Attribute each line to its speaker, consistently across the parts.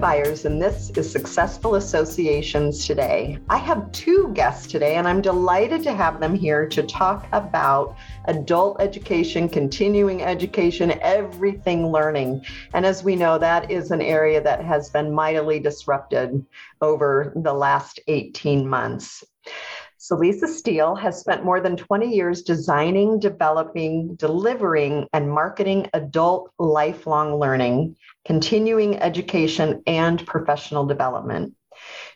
Speaker 1: Byers, and this is Successful Associations Today. I have two guests today, and I'm delighted to have them here to talk about adult education, continuing education, everything learning. And as we know, that is an area that has been mightily disrupted over the last 18 months. So, Lisa Steele has spent more than 20 years designing, developing, delivering, and marketing adult lifelong learning, continuing education, and professional development.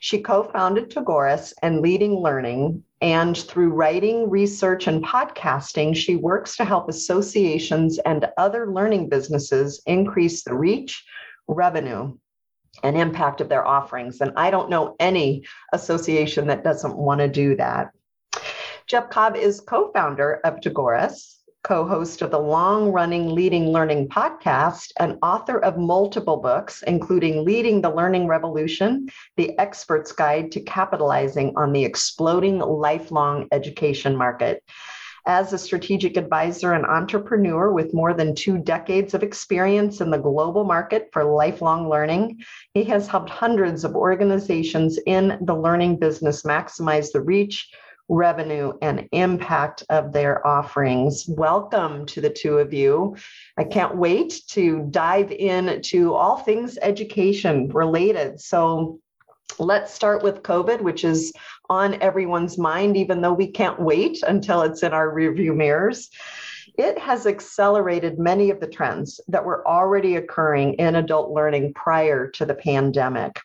Speaker 1: She co founded Tagoras and Leading Learning, and through writing, research, and podcasting, she works to help associations and other learning businesses increase the reach, revenue, and impact of their offerings. And I don't know any association that doesn't want to do that. Jeff Cobb is co founder of Tagoras, co host of the long running Leading Learning podcast, and author of multiple books, including Leading the Learning Revolution, The Expert's Guide to Capitalizing on the Exploding Lifelong Education Market. As a strategic advisor and entrepreneur with more than two decades of experience in the global market for lifelong learning, he has helped hundreds of organizations in the learning business maximize the reach, revenue, and impact of their offerings. Welcome to the two of you. I can't wait to dive into all things education related. So, let's start with COVID, which is on everyone's mind, even though we can't wait until it's in our rearview mirrors. It has accelerated many of the trends that were already occurring in adult learning prior to the pandemic.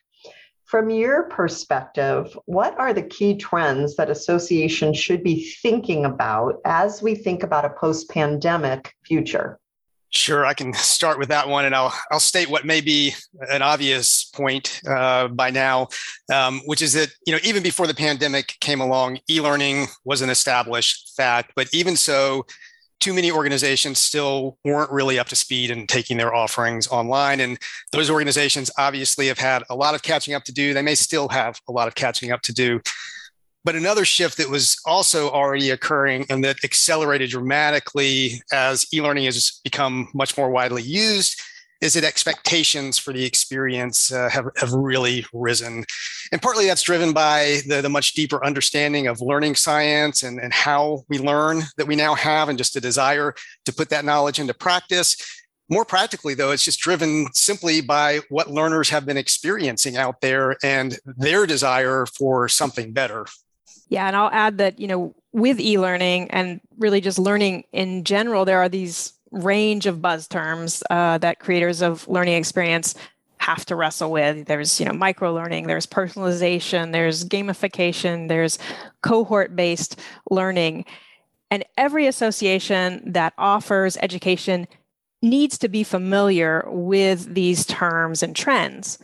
Speaker 1: From your perspective, what are the key trends that associations should be thinking about as we think about a post pandemic future?
Speaker 2: Sure, I can start with that one, and I'll I'll state what may be an obvious point uh, by now, um, which is that you know even before the pandemic came along, e-learning was an established fact. But even so, too many organizations still weren't really up to speed in taking their offerings online, and those organizations obviously have had a lot of catching up to do. They may still have a lot of catching up to do. But another shift that was also already occurring and that accelerated dramatically as e learning has become much more widely used is that expectations for the experience uh, have, have really risen. And partly that's driven by the, the much deeper understanding of learning science and, and how we learn that we now have, and just a desire to put that knowledge into practice. More practically, though, it's just driven simply by what learners have been experiencing out there and their desire for something better.
Speaker 3: Yeah, and I'll add that, you know, with e-learning and really just learning in general, there are these range of buzz terms uh, that creators of learning experience have to wrestle with. There's, you know, micro learning, there's personalization, there's gamification, there's cohort-based learning. And every association that offers education needs to be familiar with these terms and trends.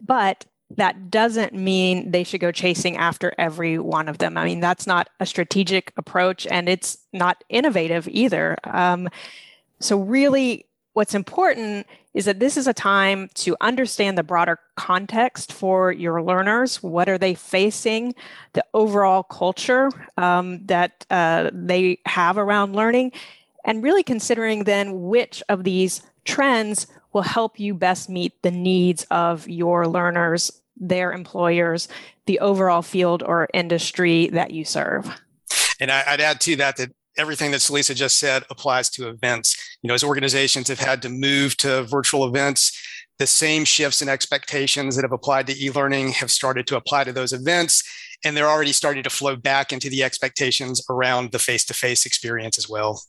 Speaker 3: But that doesn't mean they should go chasing after every one of them. I mean, that's not a strategic approach and it's not innovative either. Um, so, really, what's important is that this is a time to understand the broader context for your learners. What are they facing? The overall culture um, that uh, they have around learning, and really considering then which of these trends will help you best meet the needs of your learners, their employers, the overall field or industry that you serve.
Speaker 2: And I'd add to that that everything that Celisa just said applies to events. You know, as organizations have had to move to virtual events, the same shifts and expectations that have applied to e-learning have started to apply to those events and they're already starting to flow back into the expectations around the face-to-face experience as well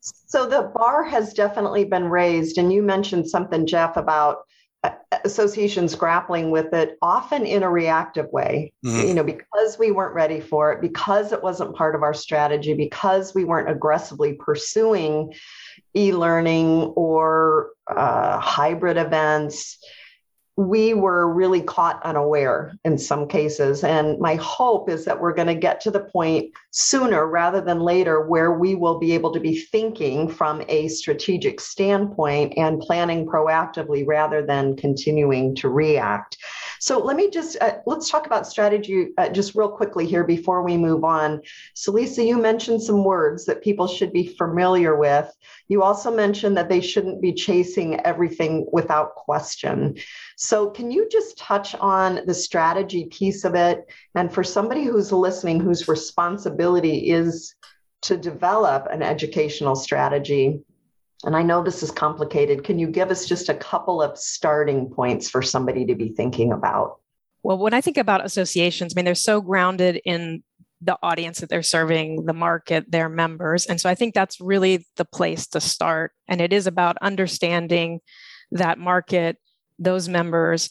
Speaker 1: so the bar has definitely been raised. And you mentioned something, Jeff, about associations grappling with it often in a reactive way mm-hmm. you know because we weren't ready for it because it wasn't part of our strategy because we weren't aggressively pursuing e-learning or uh, hybrid events we were really caught unaware in some cases. And my hope is that we're going to get to the point sooner rather than later where we will be able to be thinking from a strategic standpoint and planning proactively rather than continuing to react. So let me just uh, let's talk about strategy uh, just real quickly here before we move on. So Lisa, you mentioned some words that people should be familiar with. You also mentioned that they shouldn't be chasing everything without question. So can you just touch on the strategy piece of it? And for somebody who's listening, whose responsibility is to develop an educational strategy, and I know this is complicated. Can you give us just a couple of starting points for somebody to be thinking about?
Speaker 3: Well, when I think about associations, I mean, they're so grounded in the audience that they're serving, the market, their members. And so I think that's really the place to start. And it is about understanding that market, those members,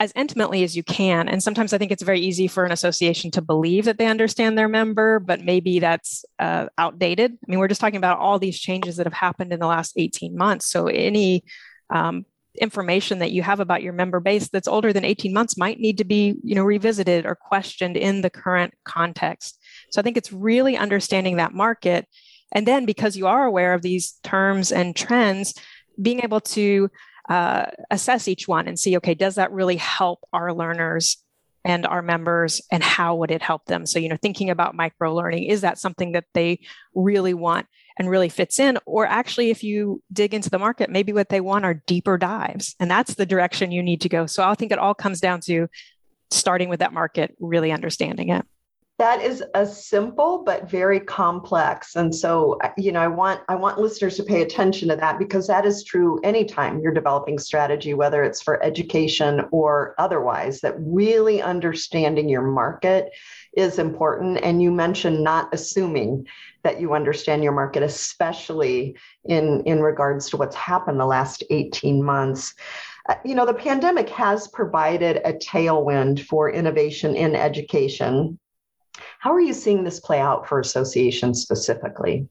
Speaker 3: as intimately as you can. And sometimes I think it's very easy for an association to believe that they understand their member, but maybe that's uh, outdated. I mean, we're just talking about all these changes that have happened in the last 18 months. So any um, information that you have about your member base that's older than 18 months might need to be you know revisited or questioned in the current context so i think it's really understanding that market and then because you are aware of these terms and trends being able to uh, assess each one and see okay does that really help our learners and our members and how would it help them? So you know thinking about micro learning is that something that they really want and really fits in? Or actually if you dig into the market maybe what they want are deeper dives and that's the direction you need to go. So i think it all comes down to starting with that market really understanding it
Speaker 1: that is a simple but very complex and so you know i want i want listeners to pay attention to that because that is true anytime you're developing strategy whether it's for education or otherwise that really understanding your market is important. And you mentioned not assuming that you understand your market especially in in regards to what's happened the last 18 months. Uh, you know the pandemic has provided a tailwind for innovation in education how are you seeing this play out for associations specifically?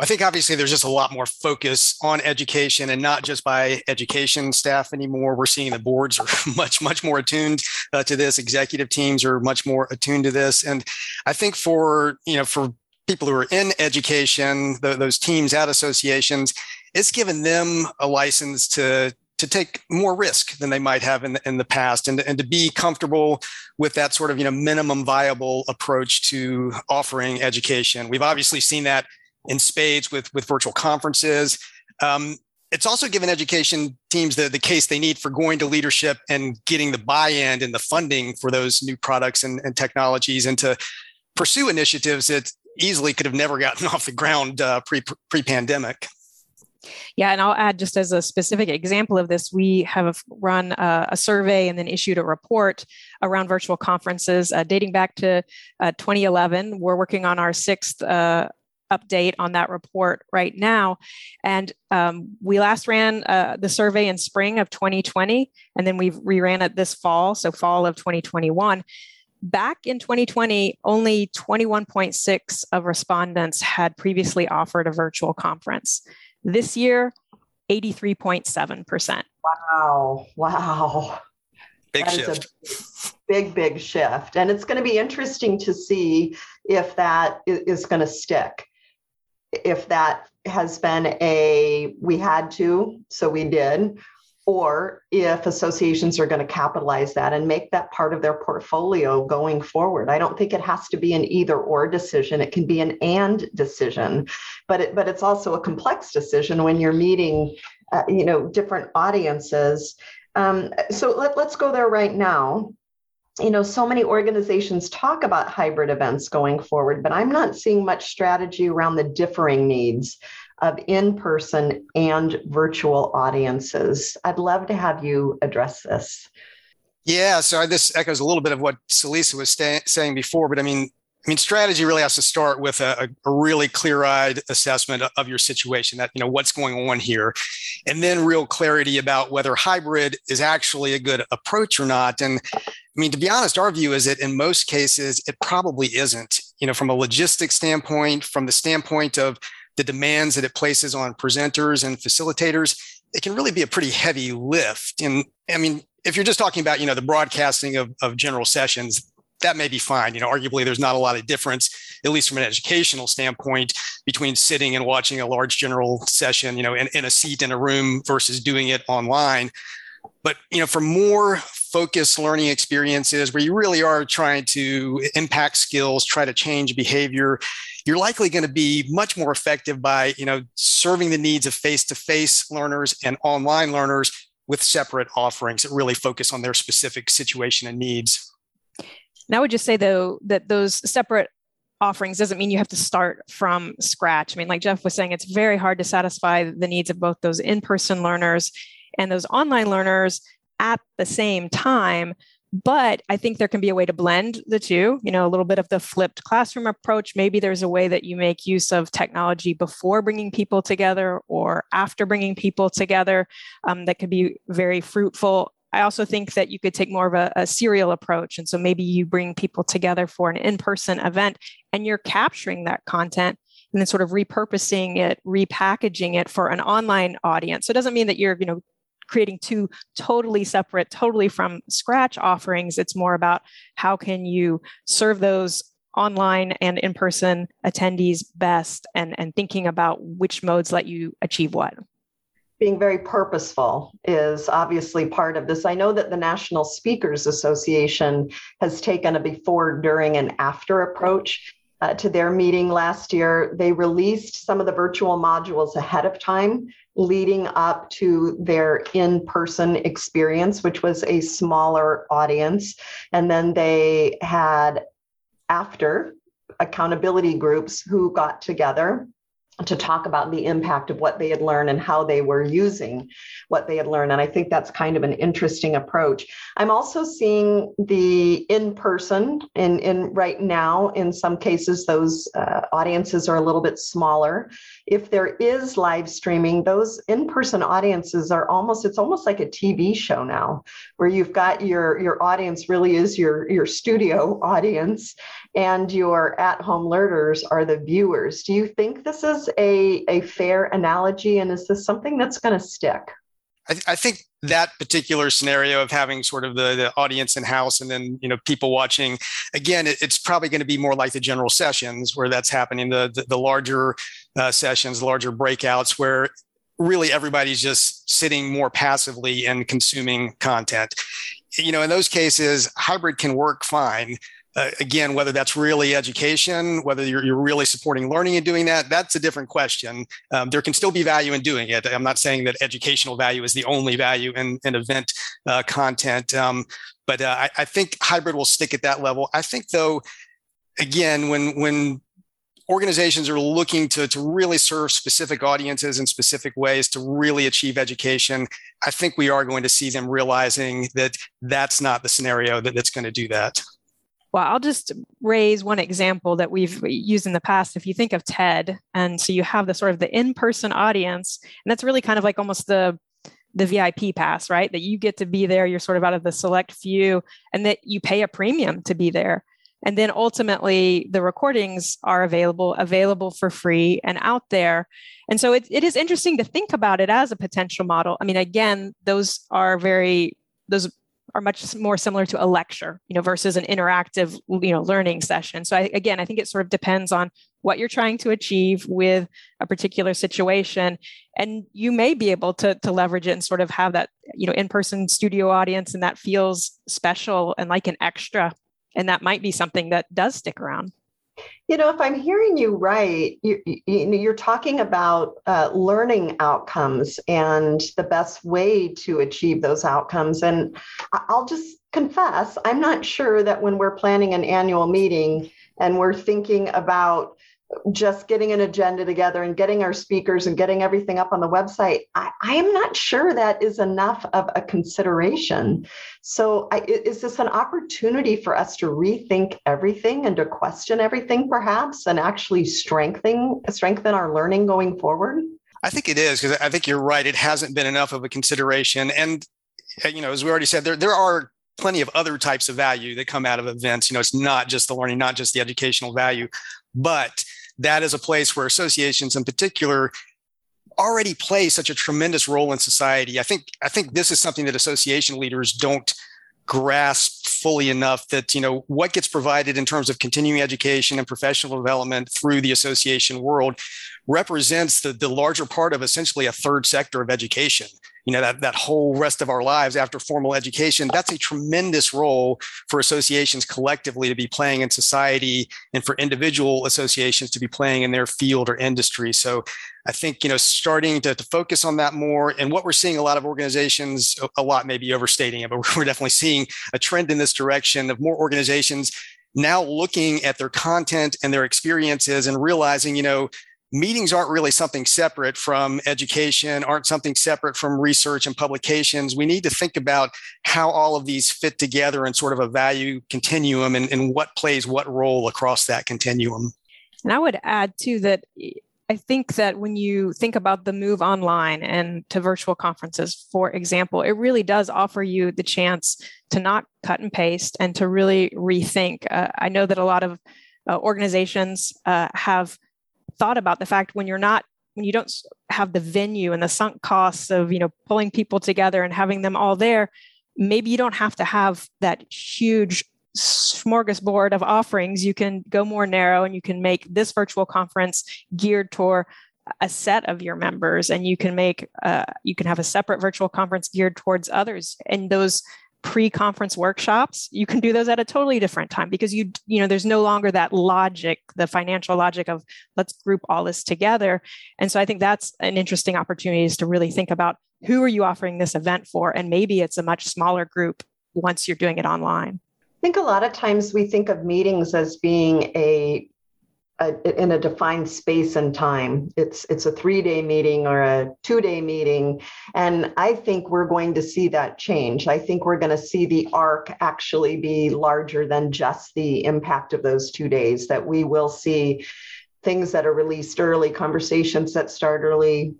Speaker 2: I think obviously there's just a lot more focus on education and not just by education staff anymore. We're seeing the boards are much, much more attuned uh, to this. Executive teams are much more attuned to this. And I think for, you know, for people who are in education, the, those teams at associations, it's given them a license to to take more risk than they might have in the, in the past and, and to be comfortable with that sort of you know minimum viable approach to offering education. We've obviously seen that in spades with with virtual conferences. Um, it's also given education teams the, the case they need for going to leadership and getting the buy-in and the funding for those new products and, and technologies and to pursue initiatives that easily could have never gotten off the ground uh, pre pre-pandemic
Speaker 3: yeah, and I'll add just as a specific example of this, we have run a, a survey and then issued a report around virtual conferences uh, dating back to uh, 2011. We're working on our sixth uh, update on that report right now. And um, we last ran uh, the survey in spring of 2020, and then we reran it this fall, so fall of 2021. Back in 2020, only 21.6 of respondents had previously offered a virtual conference. This year, 83.7%.
Speaker 1: Wow. Wow.
Speaker 2: Big that shift.
Speaker 1: big, big shift. And it's going to be interesting to see if that is going to stick. If that has been a, we had to, so we did, or if associations are going to capitalize that and make that part of their portfolio going forward. I don't think it has to be an either or decision. It can be an and decision, but it, but it's also a complex decision when you're meeting, uh, you know, different audiences. Um, so let, let's go there right now. You know, so many organizations talk about hybrid events going forward, but I'm not seeing much strategy around the differing needs of in person and virtual audiences. I'd love to have you address this.
Speaker 2: Yeah, so this echoes a little bit of what Celisa was saying before, but I mean, I mean, strategy really has to start with a, a really clear-eyed assessment of your situation. That you know what's going on here, and then real clarity about whether hybrid is actually a good approach or not. And I mean, to be honest, our view is that in most cases it probably isn't. You know, from a logistics standpoint, from the standpoint of the demands that it places on presenters and facilitators, it can really be a pretty heavy lift. And I mean, if you're just talking about, you know, the broadcasting of, of general sessions, that may be fine. You know, arguably there's not a lot of difference, at least from an educational standpoint, between sitting and watching a large general session, you know, in, in a seat in a room versus doing it online. but you know, for more focused learning experiences where you really are trying to impact skills, try to change behavior, you're likely going to be much more effective by you know serving the needs of face-to-face learners and online learners with separate offerings that really focus on their specific situation and needs.
Speaker 3: And I would just say though that those separate offerings doesn't mean you have to start from scratch. I mean, like Jeff was saying, it's very hard to satisfy the needs of both those in person learners and those online learners at the same time. But I think there can be a way to blend the two, you know, a little bit of the flipped classroom approach. Maybe there's a way that you make use of technology before bringing people together or after bringing people together um, that could be very fruitful. I also think that you could take more of a, a serial approach. And so maybe you bring people together for an in person event and you're capturing that content and then sort of repurposing it, repackaging it for an online audience. So it doesn't mean that you're, you know, creating two totally separate, totally from scratch offerings. It's more about how can you serve those online and in-person attendees best and, and thinking about which modes let you achieve what
Speaker 1: being very purposeful is obviously part of this. I know that the National Speakers Association has taken a before, during, and after approach uh, to their meeting last year. They released some of the virtual modules ahead of time, leading up to their in person experience, which was a smaller audience. And then they had after accountability groups who got together to talk about the impact of what they had learned and how they were using what they had learned. And I think that's kind of an interesting approach. I'm also seeing the in person, in, in right now, in some cases, those uh, audiences are a little bit smaller. If there is live streaming, those in person audiences are almost, it's almost like a TV show now, where you've got your, your audience really is your, your studio audience and your at home learners are the viewers. Do you think this is a, a fair analogy? And is this something that's going to stick?
Speaker 2: I, I, think that particular scenario of having sort of the, the audience in house and then you know people watching again it, it's probably going to be more like the general sessions where that's happening the the, the larger uh, sessions larger breakouts where really everybody's just sitting more passively and consuming content you know in those cases hybrid can work fine uh, again, whether that's really education, whether you're, you're, really supporting learning and doing that, that's a different question. Um, there can still be value in doing it. I'm not saying that educational value is the only value in, in event uh, content, um, but uh, I, I, think hybrid will stick at that level. I think, though, again, when when organizations are looking to, to really serve specific audiences in specific ways to really achieve education, I think we are going to see them realizing that that's not the scenario that, that's going to do that.
Speaker 3: Well, I'll just raise one example that we've used in the past. If you think of TED, and so you have the sort of the in-person audience, and that's really kind of like almost the the VIP pass, right? That you get to be there, you're sort of out of the select few, and that you pay a premium to be there. And then ultimately, the recordings are available, available for free and out there. And so it, it is interesting to think about it as a potential model. I mean, again, those are very, those are much more similar to a lecture, you know, versus an interactive, you know, learning session. So I, again, I think it sort of depends on what you're trying to achieve with a particular situation, and you may be able to to leverage it and sort of have that, you know, in-person studio audience, and that feels special and like an extra, and that might be something that does stick around.
Speaker 1: You know, if I'm hearing you right, you, you, are talking about uh, learning outcomes and the best way to achieve those outcomes. And I'll just confess, I'm not sure that when we're planning an annual meeting and we're thinking about just getting an agenda together and getting our speakers and getting everything up on the website, I, am not sure that is enough of a consideration. So, I, is this an opportunity for us to rethink everything and to question everything, perhaps, and actually strengthen strengthen our learning going forward?
Speaker 2: I think it is because I think you're right. It hasn't been enough of a consideration, and uh, you know, as we already said, there there are plenty of other types of value that come out of events. You know, it's not just the learning, not just the educational value, but that is a place where associations in particular already play such a tremendous role in society. I think I think this is something that association leaders don't grasp fully enough that you know what gets provided in terms of continuing education and professional development through the association world represents the, the larger part of essentially a third sector of education you know that that whole rest of our lives after formal education that's a tremendous role for associations collectively to be playing in society and for individual associations to be playing in their field or industry. So i think you know starting to, to focus on that more and what we're seeing a lot of organizations a lot maybe overstating it but we're definitely seeing a trend in this direction of more organizations now looking at their content and their experiences and realizing you know meetings aren't really something separate from education, aren't something separate from research and publications. We need to think about how all of these fit together in sort of a value continuum and, and what plays what role across that continuum.
Speaker 3: And I would add too that I think that when you think about the move online and to virtual conferences, for example, it really does offer you the chance to not cut and paste and to really rethink. Uh, I know that a lot of uh, organizations uh, have thought about the fact when you're not when you don't have the venue and the sunk costs of you know pulling people together and having them all there maybe you don't have to have that huge smorgasbord of offerings. You can go more narrow and you can make this virtual conference geared toward a set of your members and you can make uh, you can have a separate virtual conference geared towards others. And those pre-conference workshops you can do those at a totally different time because you you know there's no longer that logic the financial logic of let's group all this together. And so i think that's an interesting opportunity is to really think about who are you offering this event for? And maybe it's a much smaller group once you're doing it online.
Speaker 1: I think a lot of times we think of meetings as being a a, in a defined space and time. It's it's a three day meeting or a two day meeting, and I think we're going to see that change. I think we're going to see the arc actually be larger than just the impact of those two days. That we will see things that are released early, conversations that start early,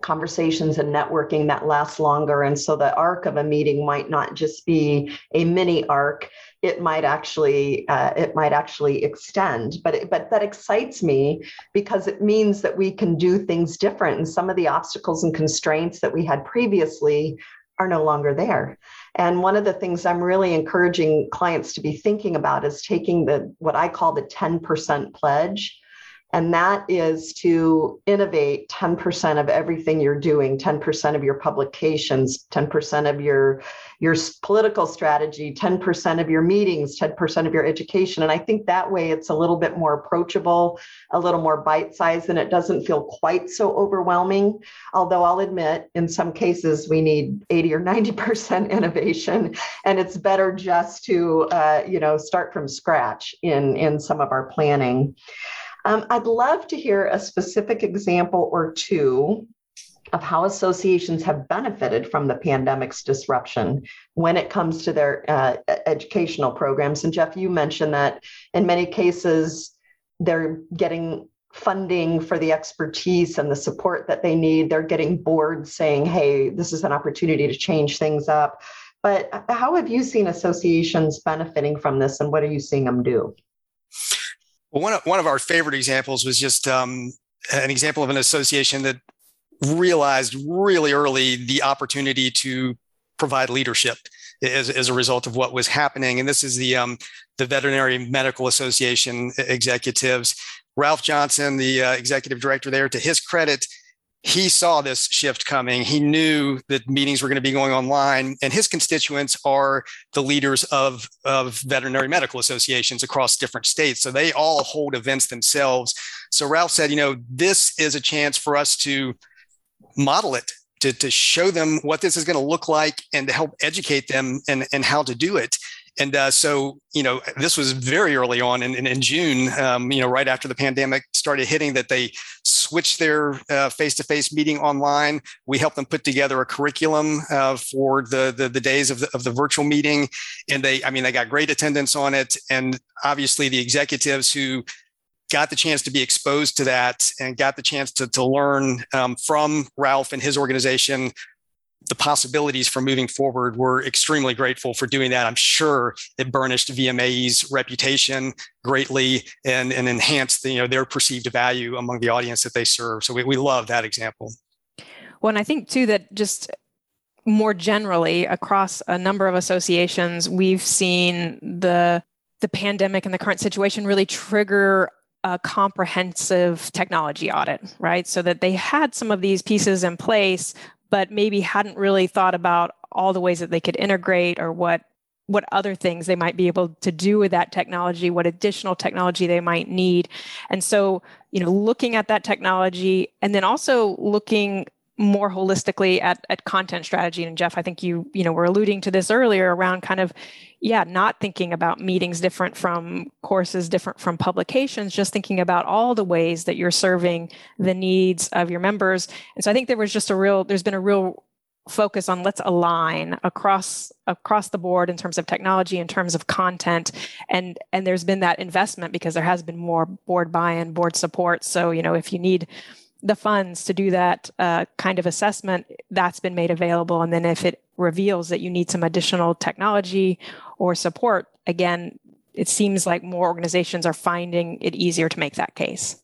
Speaker 1: conversations and networking that last longer. And so the arc of a meeting might not just be a mini arc. It might actually uh, it might actually extend, but it, but that excites me because it means that we can do things different, and some of the obstacles and constraints that we had previously are no longer there. And one of the things I'm really encouraging clients to be thinking about is taking the what I call the 10% pledge and that is to innovate 10% of everything you're doing, 10% of your publications, 10% of your, your political strategy, 10% of your meetings, 10% of your education. And I think that way it's a little bit more approachable, a little more bite sized, and it doesn't feel quite so overwhelming. Although I'll admit, in some cases, we need 80 or 90% innovation, and it's better just to, uh, you know, start from scratch in, in some of our planning. Um, I'd love to hear a specific example or two of how associations have benefited from the pandemic's disruption when it comes to their uh, educational programs. And Jeff, you mentioned that in many cases, they're getting funding for the expertise and the support that they need. They're getting boards saying, hey, this is an opportunity to change things up. But how have you seen associations benefiting from this and what are you seeing them do?
Speaker 2: Well, one of, one of our favorite examples was just um, an example of an association that realized really early the opportunity to provide leadership as, as a result of what was happening. And this is the um, the Veterinary Medical Association executives. Ralph Johnson, the uh, executive director there, to his credit, he saw this shift coming. He knew that meetings were going to be going online, and his constituents are the leaders of, of veterinary medical associations across different states. So they all hold events themselves. So Ralph said, you know, this is a chance for us to model it, to, to show them what this is going to look like, and to help educate them and, and how to do it. And uh, so, you know, this was very early on in, in, in June, um, you know, right after the pandemic started hitting, that they switched their face to face meeting online. We helped them put together a curriculum uh, for the, the, the days of the, of the virtual meeting. And they, I mean, they got great attendance on it. And obviously, the executives who got the chance to be exposed to that and got the chance to, to learn um, from Ralph and his organization the possibilities for moving forward. We're extremely grateful for doing that. I'm sure it burnished VMAE's reputation greatly and, and enhanced the, you know, their perceived value among the audience that they serve. So we, we love that example.
Speaker 3: Well, and I think too that just more generally across a number of associations, we've seen the the pandemic and the current situation really trigger a comprehensive technology audit, right? So that they had some of these pieces in place, but maybe hadn't really thought about all the ways that they could integrate or what what other things they might be able to do with that technology, what additional technology they might need. And so, you know, looking at that technology and then also looking more holistically at, at content strategy. And Jeff, I think you, you know, were alluding to this earlier around kind of, yeah, not thinking about meetings different from courses, different from publications, just thinking about all the ways that you're serving the needs of your members. And so I think there was just a real, there's been a real focus on let's align across across the board in terms of technology in terms of content and and there's been that investment because there has been more board buy-in board support so you know if you need the funds to do that uh, kind of assessment that's been made available and then if it reveals that you need some additional technology or support again it seems like more organizations are finding it easier to make that case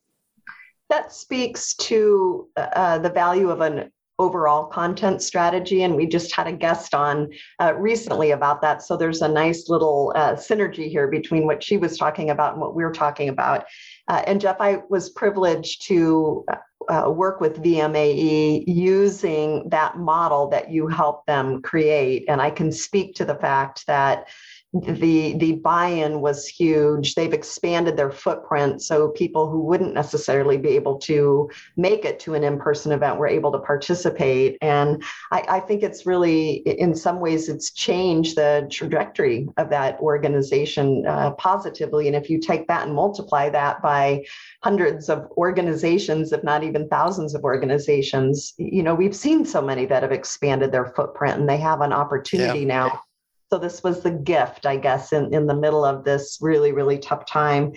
Speaker 1: that speaks to uh, the value of an overall content strategy. And we just had a guest on uh, recently about that. So there's a nice little uh, synergy here between what she was talking about and what we're talking about. Uh, and Jeff, I was privileged to uh, work with VMAE using that model that you helped them create. And I can speak to the fact that the the buy-in was huge. They've expanded their footprint so people who wouldn't necessarily be able to make it to an in-person event were able to participate. And i, I think it's really in some ways it's changed the trajectory of that organization uh, positively. And if you take that and multiply that by hundreds of organizations if not even thousands of organizations you know we've seen so many that have expanded their footprint and they have an opportunity yeah. now so this was the gift, I guess, in, in the middle of this really, really tough time.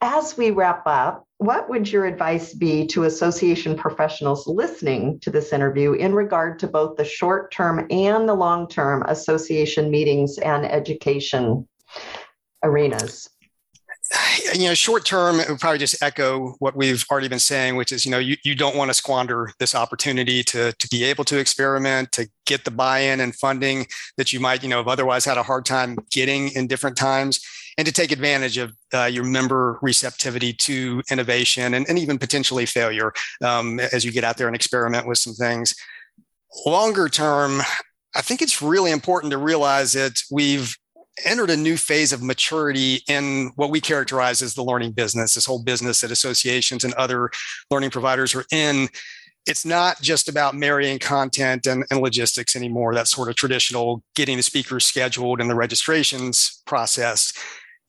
Speaker 1: As we wrap up, what would your advice be to association professionals listening to this interview in regard to both the short term and the long term association meetings and education arenas?
Speaker 2: you know, short term, it would probably just echo what we've already been saying, which is, you know, you, you don't want to squander this opportunity to, to be able to experiment, to get the buy-in and funding that you might, you know, have otherwise had a hard time getting in different times, and to take advantage of uh, your member receptivity to innovation and, and even potentially failure um, as you get out there and experiment with some things. Longer term, I think it's really important to realize that we've entered a new phase of maturity in what we characterize as the learning business, this whole business that associations and other learning providers are in. It's not just about marrying content and, and logistics anymore, that sort of traditional getting the speakers scheduled and the registrations process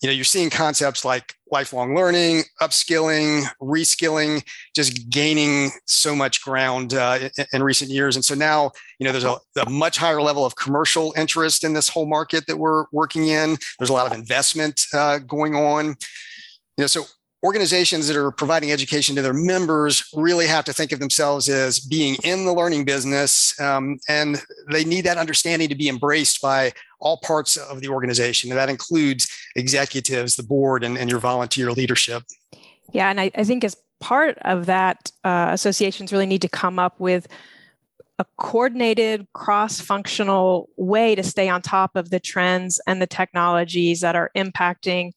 Speaker 2: you know you're seeing concepts like lifelong learning upskilling reskilling just gaining so much ground uh, in, in, recent years. And so now you know there's a, a, much higher level of commercial interest in this whole market that we're working in. There's a lot of investment uh, going on. You know so organizations that are providing education to their members really have to think of themselves as being in the learning business um, and they need that understanding to be embraced by all parts of the organization. And that includes executives the board and, and your volunteer leadership.
Speaker 3: Yeah and i, I think as part of that uh, associations really need to come up with a coordinated cross-functional way to stay on top of the trends and the technologies that are impacting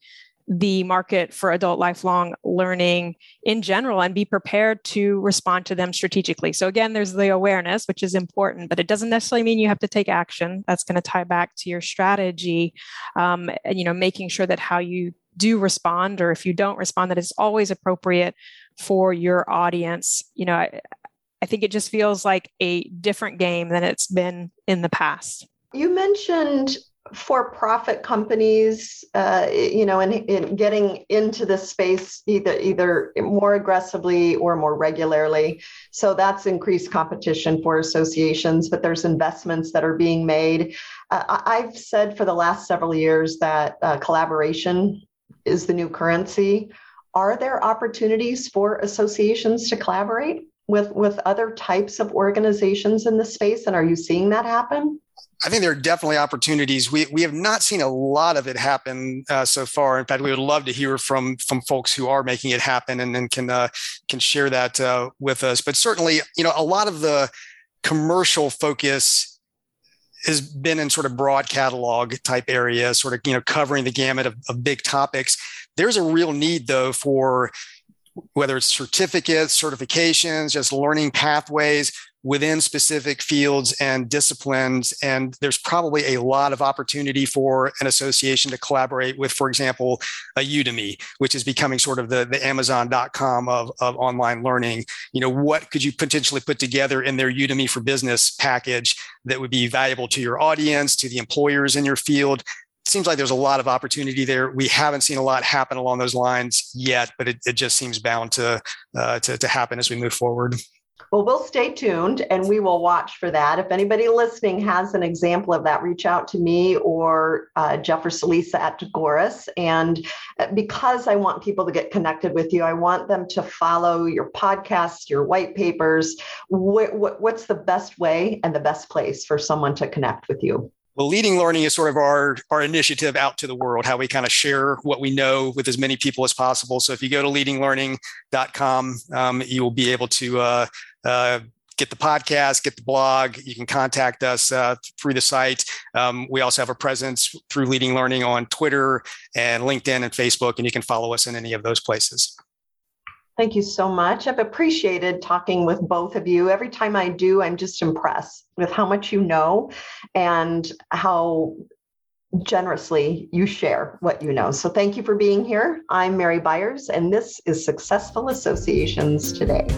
Speaker 3: the market for adult lifelong learning in general and be prepared to respond to them strategically. So again, there's the awareness, which is important, but it doesn't necessarily mean you have to take action. That's going to tie back to your strategy, um, and you know, making sure that how you do respond, or if you don't respond, that is always appropriate for your audience. You know, I, I think it just feels like a different game than it's been in the past.
Speaker 1: You mentioned for-profit companies, uh, you know, and, and, getting into this space either either more aggressively or more regularly. So that's increased competition for associations, but there's investments that are being made. Uh, I've said for the last several years that uh, collaboration is the new currency. Are there opportunities for associations to collaborate with with other types of organizations in the space, and are you seeing that happen?
Speaker 2: I think there are definitely opportunities. We we have not seen a lot of it happen uh, so far. In fact, we would love to hear from from folks who are making it happen and then can uh, can share that uh, with us. But certainly, you know, a lot of the commercial focus has been in sort of broad catalog type areas, sort of you know covering the gamut of, of big topics. There's a real need though for whether it's certificates, certifications, just learning pathways within specific fields and disciplines. And there's probably a lot of opportunity for an association to collaborate with, for example, a Udemy, which is becoming sort of the, the Amazon.com of, of online learning. You know, what could you potentially put together in their Udemy for Business package that would be valuable to your audience, to the employers in your field? seems like there's a lot of opportunity there. We haven't seen a lot happen along those lines yet, but it, it just seems bound to, uh, to, to happen as we move forward.
Speaker 1: Well, we'll stay tuned and we will watch for that. If anybody listening has an example of that, reach out to me or uh, Jeff or Celisa at Tagoras. And uh, because I want people to get connected with you, I want them to follow your podcasts, your white papers. Wh- wh- what's the best way and the best place for someone to connect with you?
Speaker 2: Well, leading learning is sort of our, our initiative out to the world, how we kind of share what we know with as many people as possible. So if you go to leadinglearning.com, um, you will be able to uh, uh, get the podcast, get the blog. You can contact us uh, through the site. Um, we also have a presence through Leading Learning on Twitter and LinkedIn and Facebook, and you can follow us in any of those places.
Speaker 1: Thank you so much. I've appreciated talking with both of you. Every time I do, I'm just impressed with how much you know and how generously you share what you know. So thank you for being here. I'm Mary Byers, and this is Successful Associations Today.